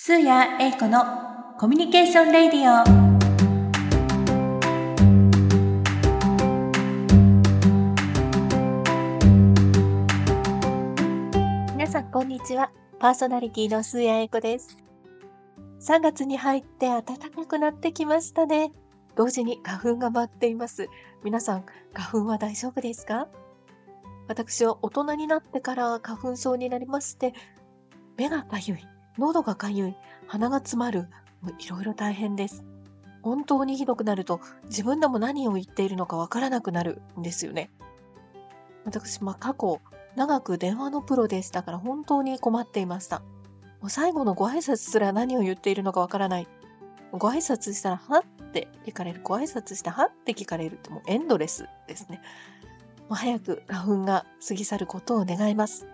スーヤエイコのコミュニケーションレディオ。皆さんこんにちは。パーソナリティのスーヤエイコです。3月に入って暖かくなってきましたね。同時に花粉が舞っています。皆さん、花粉は大丈夫ですか？私は大人になってから花粉症になりまして、目がかゆい、喉がかゆい、鼻が詰まる、いろいろ大変です。本当にひどくなると自分でも何を言っているのかわからなくなるんですよね。私、まあ、過去、長く電話のプロでしたから本当に困っていました。もう最後のご挨拶すら何を言っているのかわからない。ご挨拶したら、はって聞かれる。ご挨拶したはって聞かれるってもうエンドレスですね。もう早く花粉が過ぎ去ることを願います。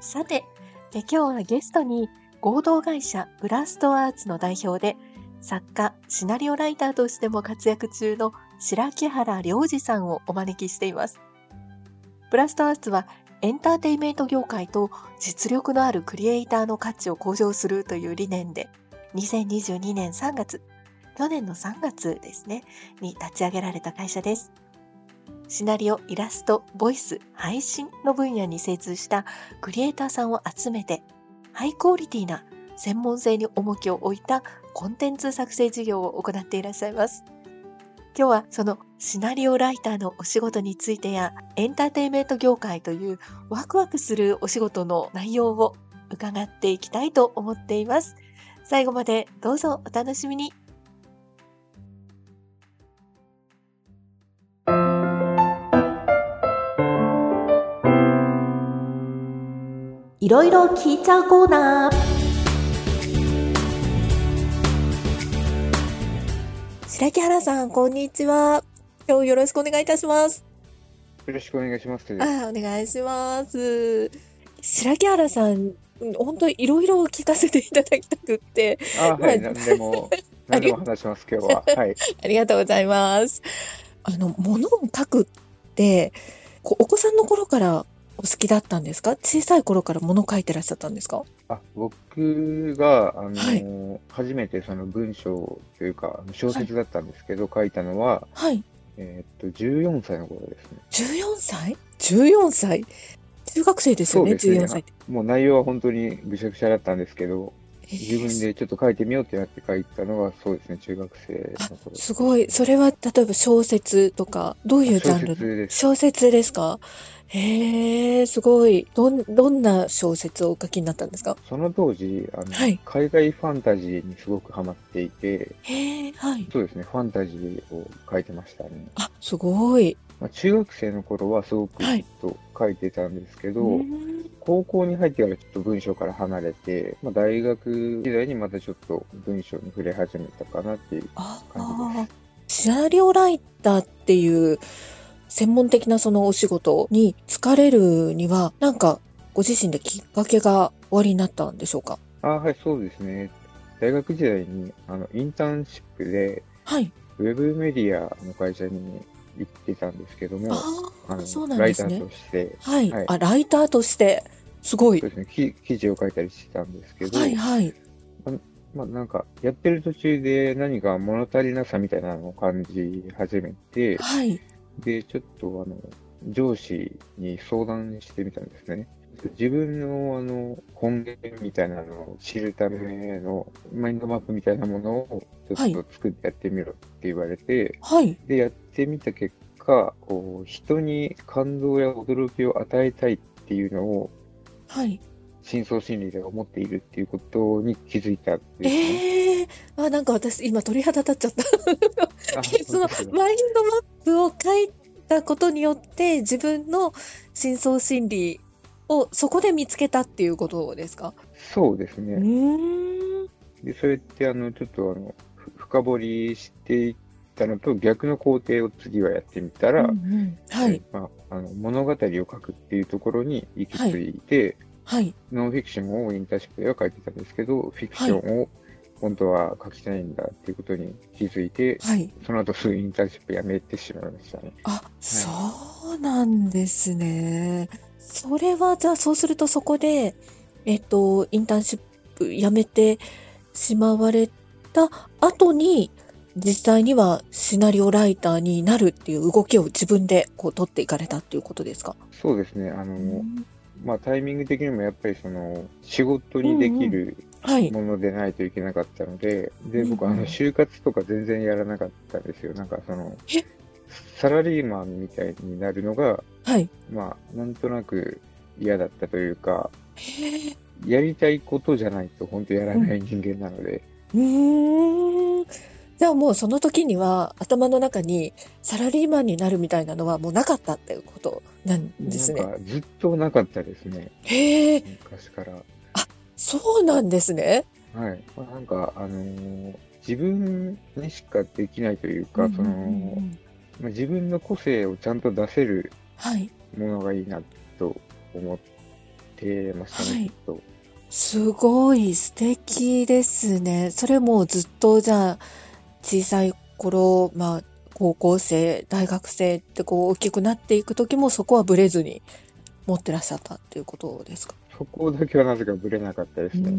さて、で今日はゲストに合同会社ブラストアーツの代表で作家、シナリオライターとしても活躍中の白木原良二さんをお招きしています。ブラストアーツはエンターテイメント業界と実力のあるクリエイターの価値を向上するという理念で2022年3月、去年の3月ですね、に立ち上げられた会社です。シナリオ、イラスト、ボイス、配信の分野に精通したクリエイターさんを集めて、ハイクオリティな専門性に重きを置いたコンテンツ作成事業を行っていらっしゃいます。今日はそのシナリオライターのお仕事についてやエンターテインメント業界というワクワクするお仕事の内容を伺っていきたいと思っています。最後までどうぞお楽しみに。いろいろ聞いちゃうコーナー。白木原さん、こんにちは。今日よろしくお願いいたします。よろしくお願いします。あお願いします。白木原さん、本当にいろいろ聞かせていただきたくって。あ、はい、まあ何でも、何でも話します、今日は。はい。ありがとうございます。あの、物を書くって、お子さんの頃からお好きだったんですか？小さい頃から物書いてらっしゃったんですか？あ、僕が、あのはい初めてその文章というか、小説だったんですけど、書いたのは、はい。えーっと、14歳の頃ですね。14歳 ?14 歳？中学生ですよね、ね14歳。もう内容は本当にぐしゃぐしゃだったんですけど、えー自分でちょっと書いてみようってなって書いたのが、そうですね、中学生の頃。すごい。それは、例えば小説とか、どういうジャンル。小説ですか？へえ、すごい。どん、どんな小説をお書きになったんですか？その当時、あの、はい海外ファンタジーにすごくハマっていて、へえ、はい。そうですね、ファンタジーを書いてましたね。あ、すごい。まあ、中学生の頃はすごくずはいっと書いてたんですけど、うーん高校に入ってからちょっと文章から離れて、まあ、大学時代にまたちょっと文章に触れ始めたかなっていう。あ感あ、シナリオライターっていう専門的なそのお仕事に疲れるには、なんかご自身できっかけがおありになったんでしょうか？あはい、そうですね。大学時代にあのインターンシップではい。ウェブメディアの会社に行ってたんですけども、あのそうなんライタですねーとして、はい。はいあ、ライターとして、すごいそう。ですね、記記事を書いたりしてたんですけど、はいはい。まあなんか、やってる途中で何か物足りなさみたいなのを感じ始めて、はい。で、ちょっとあの、上司に相談してみたんですね。自分のあの、根源みたいなのを知るためのマインドマップみたいなものをちょっと作ってやってみろって言われて、はい。で、やってみた結果、こう、人に感動や驚きを与えたいっていうのを、はい。深層心理で思っているっていうことに気づいたね。ええあ、なんか私今鳥肌立っちゃった。あ そのマインドマップを書いたことによって自分の深層心理をそこで見つけたっていうことですか？そうですうね。で、それって、あの、ちょっとあの、ふ深掘りしていったのと逆の工程を次はやってみたら、うんうんはい。まあ、あの物語を書くっていうところに行き着いて、はい。ノンフィクションをインターンシップでは書いてたんですけど、フィクションを本当は書きたいんだっていうことに気づいて、はい。その後すぐインターンシップ辞めてしまいましたね。あ、そうなんですね。それは、じゃあ、そうするとそこで、えっと、インターンシッ辞めてしまわれた後に、実際にはシナリオライターになるっていう動きを自分でこう取っていかれたっていうことですか？そうですね。あの、まあタイミング的にもやっぱりその仕事にできるはい。ものでないといけなかったので、で、僕うんうんあの就活とか全然やらなかったんですよ。なんかそのえ、サラリーマンみたいになるのが、はい。まあなんとなく嫌だったというか。やりたいことじゃないと本当やらない人間なので、うーん。じゃあもうその時には頭の中にサラリーマンになるみたいなのはもうなかったっていうことなんですね。ずっとなかったですね。へえ、昔から。そうなんですね。はい。まあ、なんか、あのー自分にしかできないというか、その、まあ、自分の個性をちゃんと出せるはい。ものがいいなと思ってましたね、はいと。すごい素敵ですね。それもずっとじゃあ小さい頃、まあ高校生、大学生ってこう大きくなっていく時もそこはブレずに持ってらっしゃったっていうことですか？そこだけはなぜかぶれなかったですね、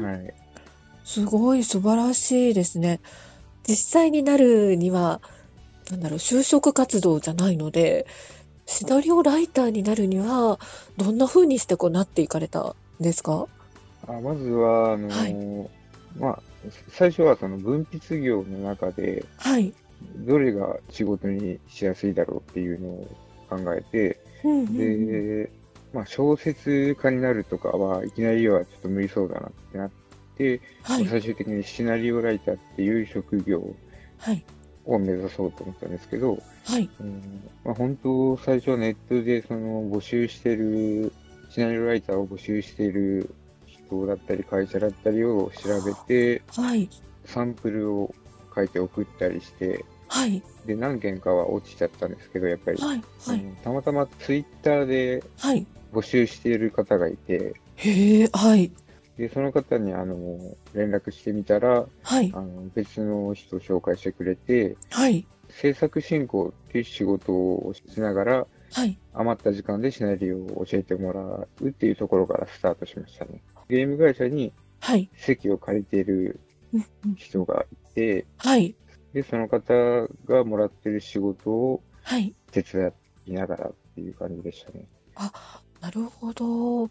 はい。すごい素晴らしいですね。実際になるには、なんだろう、就職活動じゃないので、シナリオライターになるには、どんな風にしてこうなっていかれたんですか？あまずは、あのーまあ、最初はその分泌業の中で、はい。どれが仕事にしやすいだろうっていうのを考えて、うんうんうんで、まあ、小説家になるとかはいきなりはちょっと無理そうだなってなって、はい。最終的にシナリオライターっていう職業はい。を目指そうと思ったんですけど、はい。うんまあ、本当、最初はネットでその募集してる、シナリオライターを募集している人だったり、会社だったりを調べて、はい。サンプルを書いて送ったりして、はい。で、何件かは落ちちゃったんですけど、やっぱり、はい。はい。うんたまたまツイッターではい。募集している方がいて、へえ、はい。で、その方にあの連絡してみたら、はい。あの別の人を紹介してくれて、はい。制作進行っていう仕事をしながら、はい。余った時間でシナリオを教えてもらうっていうところからスタートしましたね。ゲーム会社にはい。席を借りているうんうん人がいて、はい。で、その方がもらってる仕事をはい。手伝いながらっていう感じでしたね。なるほど。う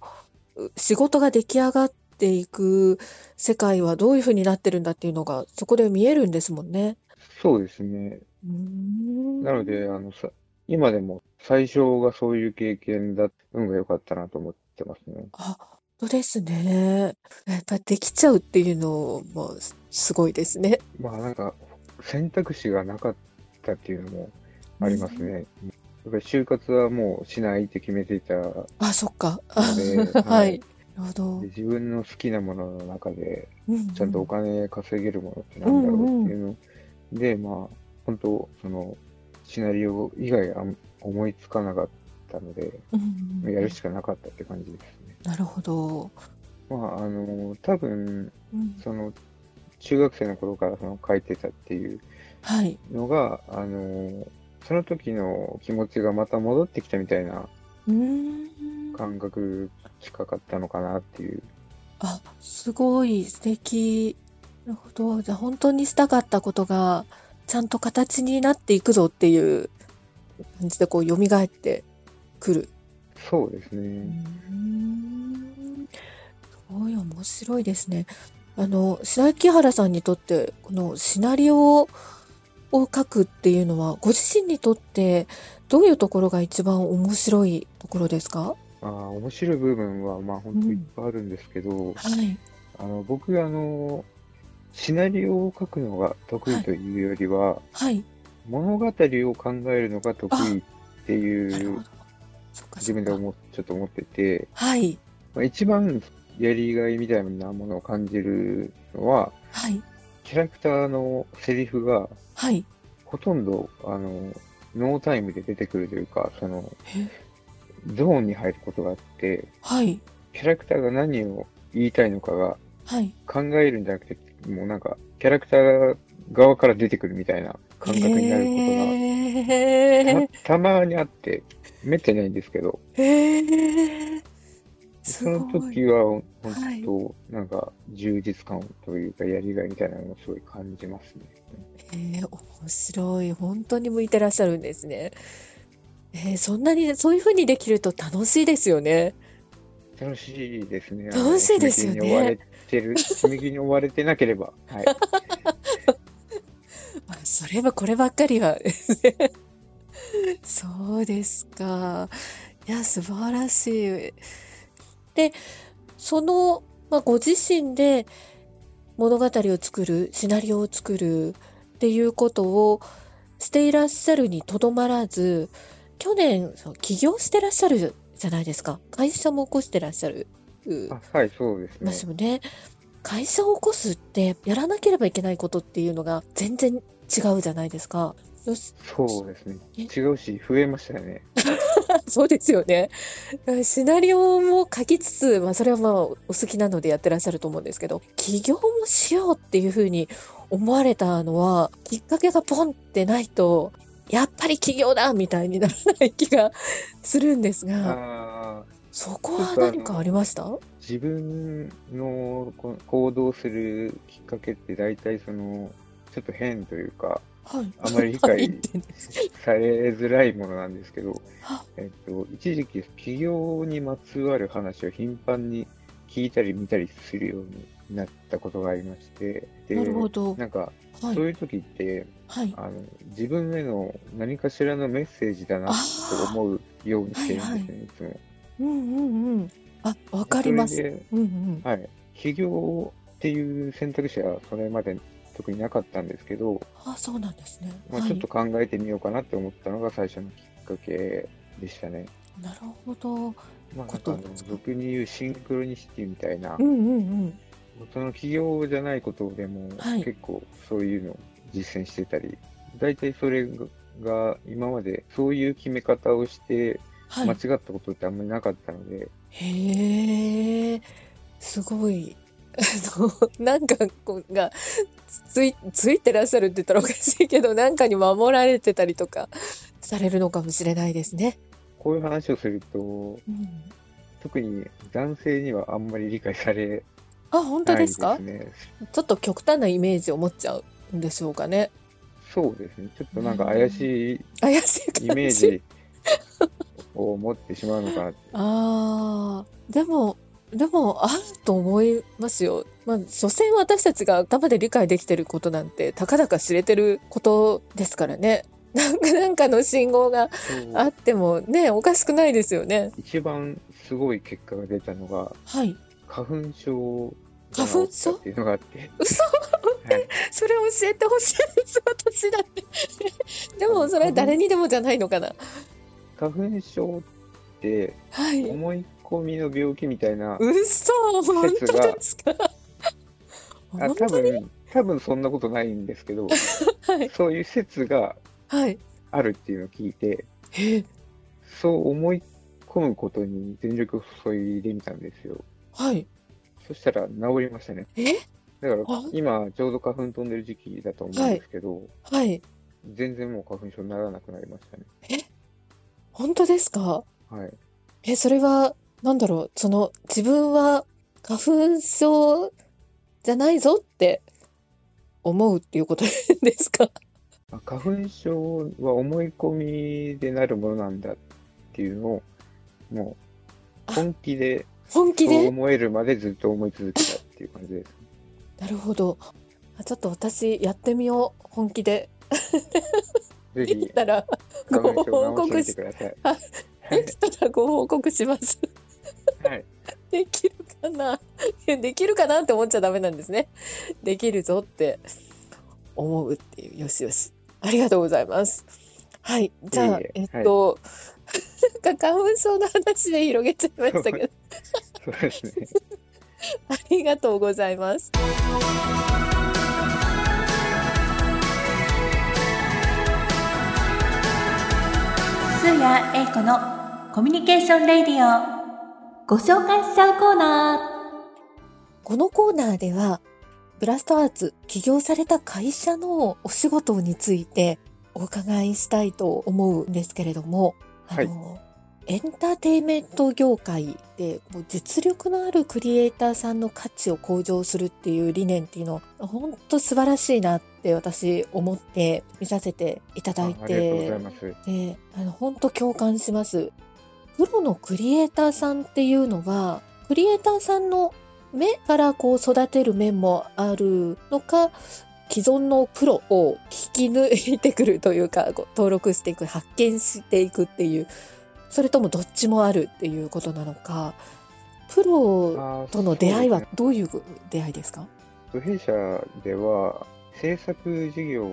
仕事が出来上がっていく世界はどういう風になってるんだっていうのが、そこで見えるんですもんね。そうですね。うーん。なので、あのさ、今でも最初がそういう経験だったのが良かったなと思ってますね。あ、そうですね。やっぱできちゃうっていうのもすすごいですね。まあなんか選択肢がなかったっていうのもありますね。やっぱり就活はもうしないって決めていたのあ、そっか。で、ははいい。なるほどで。自分の好きなものの中でうんちゃんとお金稼げるものってなんだろうっていうので、まあ本当そのシナリオ以外あん思いつかなかったので、うんうんやるしかなかったって感じですね。なるほど。まああの多分うんその中学生の頃からその書いてたっていうはい。のが、あのその時の気持ちがまた戻ってきたみたいなうーん。感覚近かったのかなっていう。あ、すごい素敵。なるほど。じゃあ本当にしたかったことがちゃんと形になっていくぞっていう感じでこう蘇ってくる。そうですね。ん。すごい面白いですね。あの、白木原さんにとって、このシナリオを書くっていうのは、ご自身にとってどういうところが一番面白いところですか？まあ面白い部分はまあ本当いっぱいあるんですけど、はい。あの僕あのシナリオを書くのが得意というよりは、はい。物語を考えるのが得意っていう自。分で思っちょっと思ってて、はい。まあ、一番やりがいみたいなものを感じるのは、はい。キャラクターのセリフがはい。ほとんどあのノータイムで出てくるというか、そのえゾーンに入ることがあって、はい。キャラクターが何を言いたいのかがはい。考えるんじゃなくて、もうなんか、キャラクター側から出てくるみたいな感覚になることが、た たまにあって、めったにないんですけど、へーその時は、本はい当、なんか、充実感というか、やりがいみたいなのをすごい感じますね。ええ、面白い。本当に向いてらっしゃるんですね。ええ、そんなに、そういう風にできると楽しいですよね。楽しいですね。楽しいですよね追われてる、締め切りに追われてなければ。はい。ま あ、それはこればっかりは。そうですか。いや、素晴らしい。で、その、まあ、ご自身で物語を作る、シナリオを作るっていうことをしていらっしゃるにとどまらず、去年、起業してらっしゃるじゃないですか。会社も起こしてらっしゃる。うあはい、そうですねま。すよね。会社を起こすってやらなければいけないことっていうのが全然違うじゃないですか。そうですね。え？違うし、増えましたよね。そうですよね。シナリオも書きつつ、まあ、それはまあお好きなのでやってらっしゃると思うんですけど、起業もしようっていうふうに思われたのは、きっかけがポンってないと、やっぱり起業だみたいにならない気がするんですが、そこは何かありました？自分のこ行動するきっかけって大体その、ちょっと変というか、はい。あまり理解されづらいものなんですけどあ、えっと、一時期起業にまつわる話を頻繁に聞いたり見たりするようになったことがありまして、でなるほど。なんか、はいそう。いう時って、はい。あの自分への何かしらのメッセージだなと思うようにしてるんですよね、いつも。うんうんうん。あ、わかります。それでうんうん。はい。起業っていう選択肢はそれまで特になかったんですけど、あ、そうなんですね。まあ、はいちょっと考えてみようかなって思ったのが最初のきっかけでしたね。なるほど。まあ、なんこかあの俗に言うシンクロニシティみたいなう、んうんうん。その起業じゃないことでもはい結構そういうのを実践してたり、大体それが今までそういう決め方をしてはい。間違ったことってあんまりなかったので、へえ、すごい。なんかこうがつい、ついてらっしゃるって言ったらおかしいけど、なんかに守られてたりとかされるのかもしれないですね。こういう話をすると、うん、特に男性にはあんまり理解されあ、本当ないですかね。ちょっと極端なイメージを持っちゃうんでしょうかね。そうですね。ちょっとなんか怪しい怪しい感じ。イメージを持ってしまうのかな あ、でも、でも、あると思いますよ。まあ、所詮私たちが頭で理解できてることなんて、たかだか知れてることですからね。なんか、なんかの信号があってもね、おかしくないですよね。一番すごい結果が出たのが、はい。花粉症花粉症っていうのがあって、嘘？はい、それ教えてほしいです、私だって。でも、それは誰にでもじゃないのかな。花粉症ってはい。思い込みの病気みたいな、嘘本当ですか？あ本多分、多分そんなことないんですけど、はい。そういう説がはい。あるっていうのを聞いて、え、そう思い込むことに全力を注いでみたんですよ。はい。そしたら治りましたね。え？だからあ？今ちょうど花粉飛んでる時期だと思うんですけど、はい。全然もう花粉症にならなくなりましたね。本当ですか？はい。え、それは、なんだろう、その、自分は花粉症じゃないぞって思うっていうことですか？あ 花粉症は思い込みでなるものなんだっていうのを、もう本気で本気で？思えるまでずっと思い続けたっていう感じです。なるほど。あちょっと私やってみよう。本気で。できたら花ご報告し、ください。あはいできたらご報告します。はい。できるかな？できるかなって思っちゃダメなんですね。できるぞって思うっていう。よしよし。ありがとうございます。はい。じゃあ、いえいええっと、なんか花粉症の話で広げちゃいましたけど、そうですね。ありがとうございます。スーヤエイコのコミュニケーションレディオご紹介しちゃうコーナこのコーナーでは、ブラストアーツ起業された会社のお仕事についてお伺いしたいと思うんですけれども、あの、エンターテインメント業界でもう実力のあるクリエイターさんの価値を向上するっていう理念っていうのは本当素晴らしいなって私思って見させていただいあありがとうござています。であの本当共感します。プロのクリエイターさんっていうのはクリエイターさんの目からこう育てる面もあるのか既存のプロを引き抜いてくるというか登録していく発見していくっていうそれともどっちもあるっていうことなのかプロとの出会いはどういう出会いですか？弊社では制作事業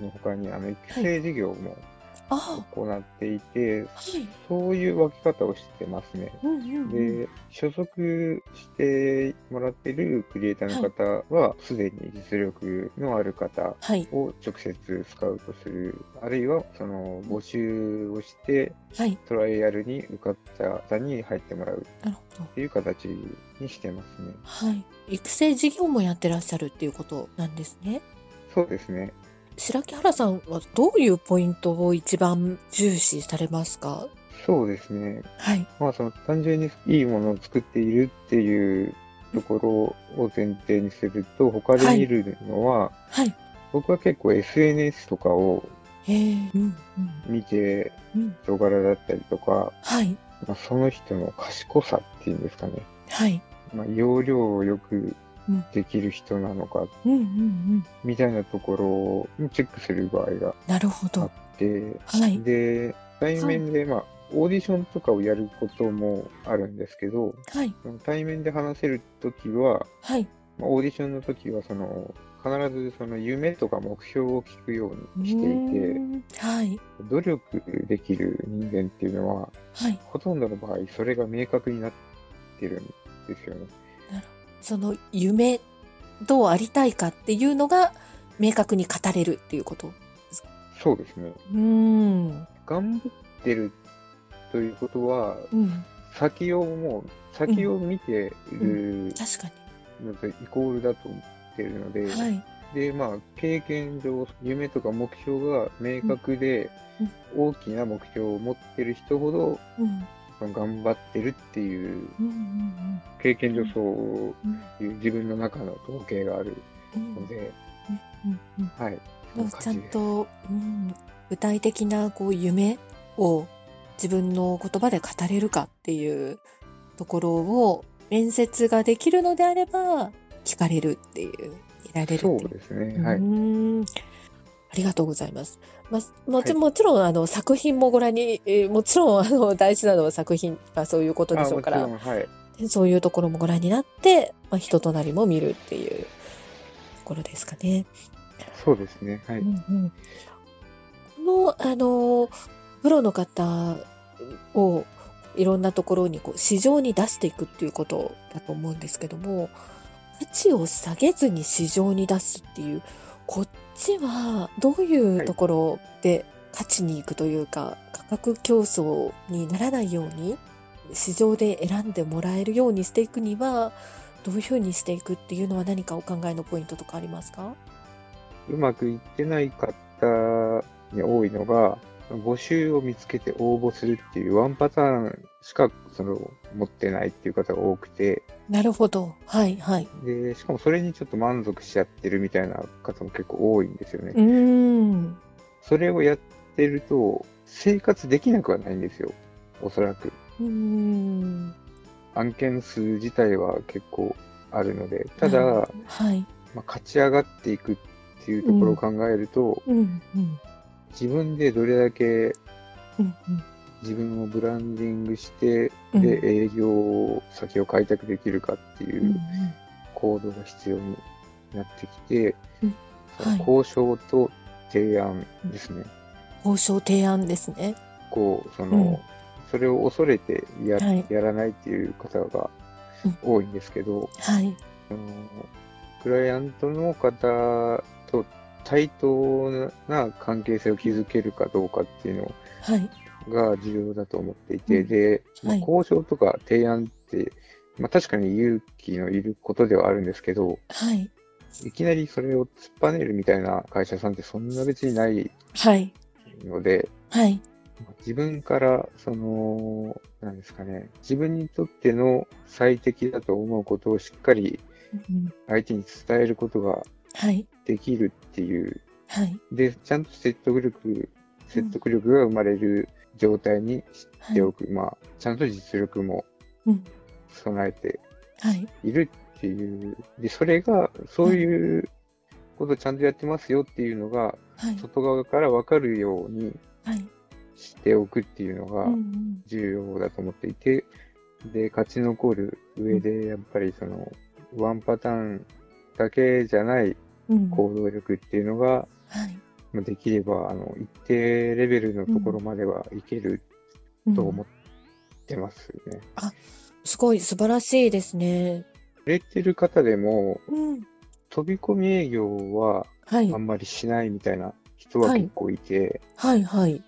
の他にあの育成事業もあ行っていて、あはい。そういう分け方をしてますね。うんうんうん。で、所属してもらってるクリエイターの方は、すでに実力のある方はい。を直接スカウトする、あるいはその募集をして、はい。トライアルに受かった方に入ってもらう。っていう形にしてますね。はい。育成事業もやってらっしゃるっていうことなんですね。そうですね。白木原さんはどういうポイントを一番重視されますか？そうですね。はい。まあその単純にいいものを作っているっていうところを前提にすると、他で見るのは、はい。僕は結構 SNS とかを見て。人柄だったりとか、はい。まあ、その人の賢さっていうんですかね。はい。まあ、要領をよくうんできる人なのか。みたいなところをチェックする場合があっど。て、はい。で、対面で、まあ、オーディションとかをやることもあるんですけど、はい。対面で話せるときは、はい。まあ、オーディションの時は、その、必ずその夢とか目標を聞くようにしていて、はい。努力できる人間っていうのは、はい。ほとんどの場合、それが明確になってるんですよね。その夢、どうありたいかっていうのが明確に語れるっていうこと。そうですね。うーん。頑張ってるということは、うん。先をもう、先を見ている確かのとイコールだと思ってるので、に。はい。で、まあ、経験上、夢とか目標が明確で、大きな目標を持ってる人ほど、うん。その頑張ってるっていう、経験上そううん。いう自分の中の統計があるうん。ので。はい。ちゃんと、うん、具体的なこう夢を自分の言葉で語れるかっていうところを面接ができるのであれば聞かれるっていう、いられるってそいうう。ですね。はい。ありがとうございます。まあ、もちはいもちろんあの作品もご覧に、えーもちろんあの大事なのは作品がそういうことであ、しょうからはい。でそういうところもご覧になって、まあ、人となりも見るっていうところですかね。そうですね。はい。うんうんこの、あの、プロの方をいろんなところにこう市場に出していくっていうことだと思うんですけども、価値を下げずに市場に出すっていう、こっちはどういうところで価値に行くというか、価格競争にならないように、市場で選んでもらえるようにしていくには、どういうふうにしていくっていうのは何かお考えのポイントとかありますか？うまくいってない方に多いのが、募集を見つけて応募するっていうワンパターンしかその持ってないっていう方が多くて、なるほど。はい、はい。で、しかもそれにちょっと満足しちゃってるみたいな方も結構多いんですよね。うーん。それをやってると、生活できなくはないんですよ。おそらく。うーん。案件数自体は結構あるので、ただ、はい。まあ、勝ち上がっていくっていうところを考えると、うん、うん。自分でどれだけ。自分をブランディングして、うんで、営業先を開拓できるかっていう行動が必要になってきて、うんその交渉と提案ですね。交渉提案ですね。こう、その、うんそれを恐れてや,、はいやらないっていう方が多いんですけど、はい。クライアントの方と対等な関係性を築けるかどうかっていうのはい。が重要だと思っていて、うんで、まあはい交渉とか提案って、まあ、確かに勇気のいることではあるんですけど、はい。いきなりそれを突っぱねるみたいな会社さんってそんな別にないはい。ので、はい。自分から、その、なんですかね、自分にとっての最適だと思うことをしっかりうん相手に伝えることがはい。できるっていう、はい。で、ちゃんと説得力、説得力が生まれる状態にしておく、まあ、ちゃんと実力もうん備えてはい。いるっていう、で、それが、そういうことをちゃんとやってますよっていうのが、はい。外側から分かるようにはい。しておくっていうのがうんうん重要だと思っていて、で、勝ち残る上で、やっぱりその、ワンパターンだけじゃないうん行動力っていうのが、はい。まあできれば、あの、一定レベルのところまではいけると思ってますね。すごい素晴らしいですね。売れてる方でも、うん。飛び込み営業ははいあ。んまりしないみたいな人は結構いて、はい。はい。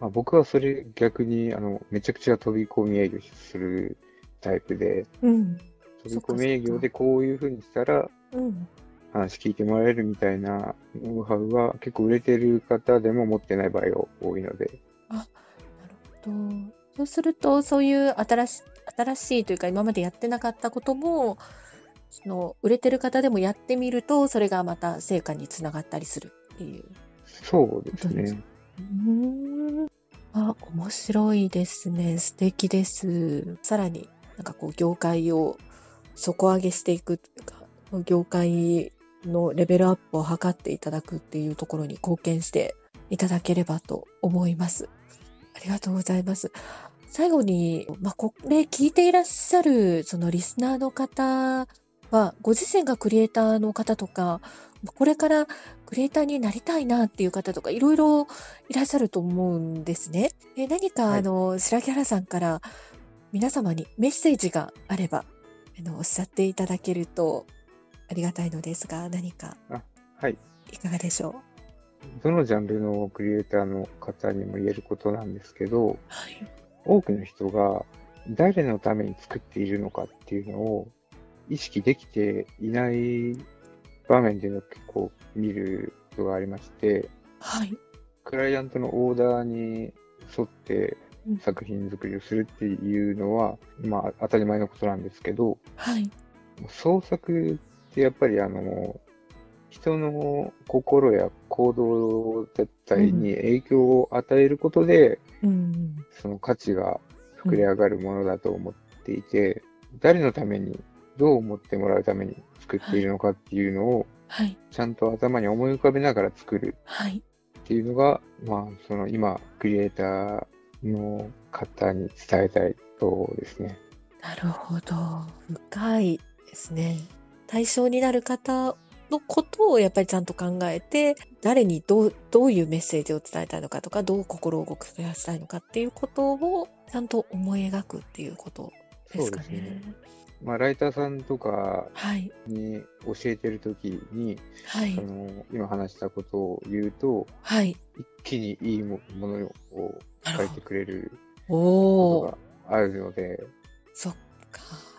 まあ、僕はそれ逆にあのめちゃくちゃ飛び込み営業するタイプで、うん。飛び込み営業でこういう風にしたらうん。話聞いてもらえるみたいなノウハウは結構売れてる方でも持ってない場合が多いので、なるほど。そうすると、そういう新し新しいというか、今までやってなかったことも、その売れてる方でもやってみると、それがまた成果につながったりするっていう。そうですね。うーん。あ、面白いですね。素敵です。さらに、なんかこう、業界を底上げしていくというか、業界のレベルアップを図っていただくっていうところに貢献していただければと思います。ありがとうございます。最後に、まあ、これ聞いていらっしゃる、そのリスナーの方は、ご自身がクリエイターの方とか、これからクリエイターになりたいなっていう方とか、いろいろいらっしゃると思うんですね。で何か、はいあの、白木原さんから皆様にメッセージがあれば、あの、おっしゃっていただけるとありがたいのですが、何かはい。いかがでしょう？どのジャンルのクリエイターの方にも言えることなんですけど、はい。多くの人が誰のために作っているのかっていうのを意識できていない場面での結構見ることがありまして、はい。クライアントのオーダーに沿ってうん作品作りをするっていうのは、まあ当たり前のことなんですけど、はい。創作ってやっぱりあの、人の心や行動だったりに影響を与えることで、うん。その価値が膨れ上がるものだと思っていて、誰のために、どう思ってもらうために作っているのかっていうのを、はい。ちゃんと頭に思い浮かべながら作るはい。っていうのが、まあ、その今、クリエイターの方に伝えたいとですね。なるほど。深いですね。対象になる方のことをやっぱりちゃんと考えて、誰にどうどういうメッセージを伝えたいのかとか、どう心を動かしたいのかっていうことをちゃんと思い描くっていうことですかね。そうですねまあ、ライターさんとかはい。に教えてるときに、はいそ。の今話したことを言うと、はい。一気にいいもものを書いてくれる。ことがあるので、そっか。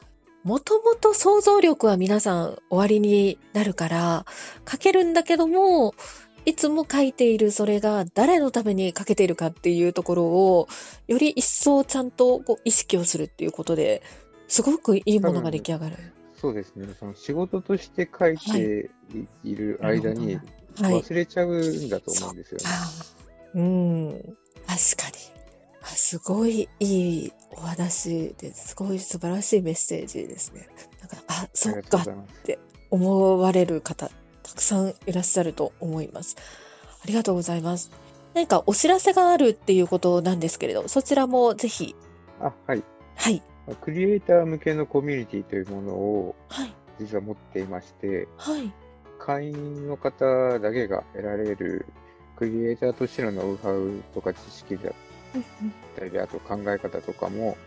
もともと想像力は皆さん終わりになるから、書けるんだけども、いつも書いているそれが誰のために書けているかっていうところを、より一層ちゃんとこう意識をするっていうことで、すごくいいものが出来上がる。そうですね、その仕事として書いていいる間にはい。忘れちゃうんだと思うんですよね。あーうん。確かに。あすごいいいお話ですごい素晴らしいメッセージですね。なんかあ、あそっかりがとうございます。思われる方、たくさんいらっしゃると思います。ありがとうございます。何かお知らせがあるっていうことなんですけれど、そちらもぜひ、あ、はい。はい、クリエイター向けのコミュニティというものをはい、実は持っていまして、はい、会員の方だけが得られるクリエイターとしてのノウハウとか知識だったり、あと考え方とかも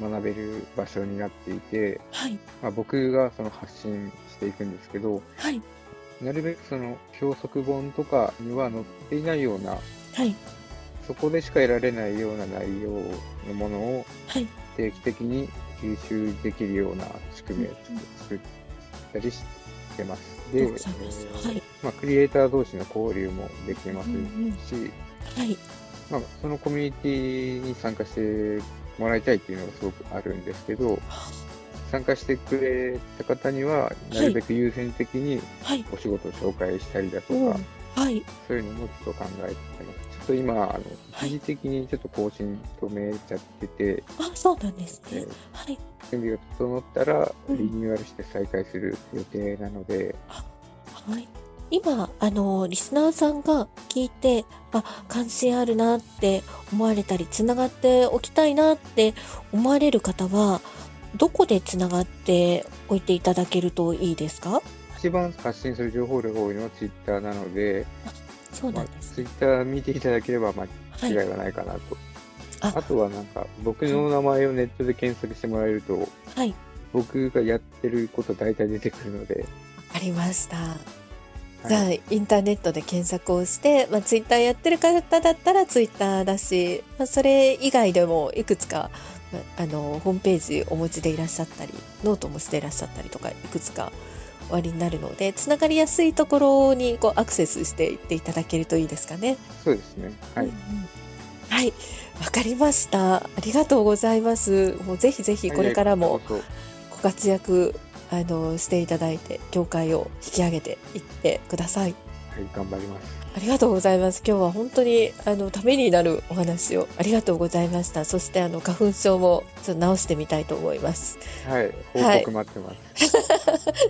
学べる場所になっていて、はい、まあ、僕がその発信していくんですけど、はい、なるべくその教則本とかには載っていないような、はい、そこでしか得られないような内容のものをはい、定期的に吸収できるような仕組みを作ったりしてます。で、まあ、クリエイター同士の交流もできますうんうんし、はい、まあ、そのコミュニティに参加してもらいたいっていうのがすごくあるんですけど、参加してくれた方には、なるべく優先的にはい。お仕事を紹介したりだとか、うんはい。そういうのもちょっと考えてます。ちょっと今、あのはい一時的にちょっと更新止めちゃってて、あ、そうなんですねえー。はい。準備が整ったらうんリニューアルして再開する予定なので、はい。今、あの、リスナーさんが聞いて、あ、関心あるなって思われたり、つながっておきたいなって思われる方は、どこでつながっておいていただけるといいですか？一番発信する情報量が多いのはツイッターなので、そうまあなんですね。ツイッター見ていただければ間はい。違いがないかなと。ああとはなんか、僕の名前をネットで検索してもらえると、はい。僕がやってること大体出てくるので、ありました。はいインターネットで検索をして、まあ、ツイッターやってる方だったらツイッターだし、まあ、それ以外でもいくつか、まああの、ホームページお持ちでいらっしゃったり、ノートもしていらっしゃったりとか、いくつかおありになるので、つながりやすいところにこうアクセスしていっていただけるといいですかね。そうですね。はいうん。うんはい。わかりました。ありがとうございます。もうぜひぜひこれからも、ご活躍あのしていただいて業界を引き上げていってください。はい、頑張ります。ありがとうございます。今日は本当にあのためになるお話をありがとうございました。そしてあの花粉症もちょっと直してみたいと思います。はい、報告待ってます。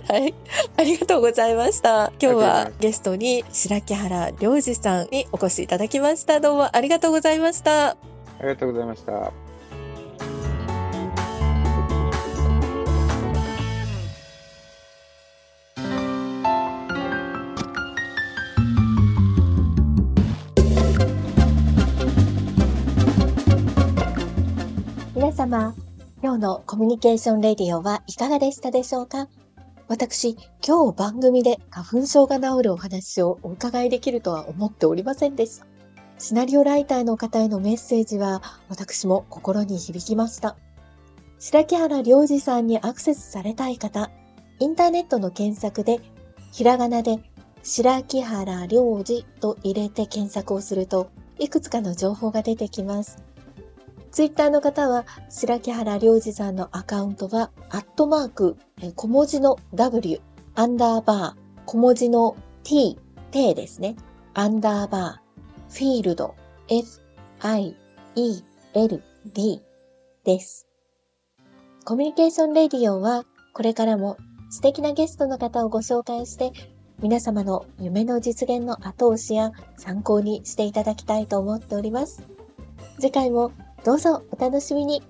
はい。ありがとうございました。今日はゲストに白木原良二さんにお越しいただきました。どうもありがとうございました。ありがとうございました。様、今日のコミュニケーションレディオはいかがでしたでしょうか？私、今日番組で花粉症が治るお話をお伺いできるとは思っておりませんでした。シナリオライターの方へのメッセージは私も心に響きました。白木原良二さんにアクセスされたい方、インターネットの検索で、ひらがなで白木原良二と入れて検索をすると、いくつかの情報が出てきます。ツイッターの方は、白木原良二さんのアカウントは、アットマーク、小文字の W、アンダーバー、小文字の T、T ですね。アンダーバー、フィールド、F、I、E、L、D です。コミュニケーションレディオは、これからも素敵なゲストの方をご紹介して、皆様の夢の実現の後押しや参考にしていただきたいと思っております。次回もどうぞお楽しみに。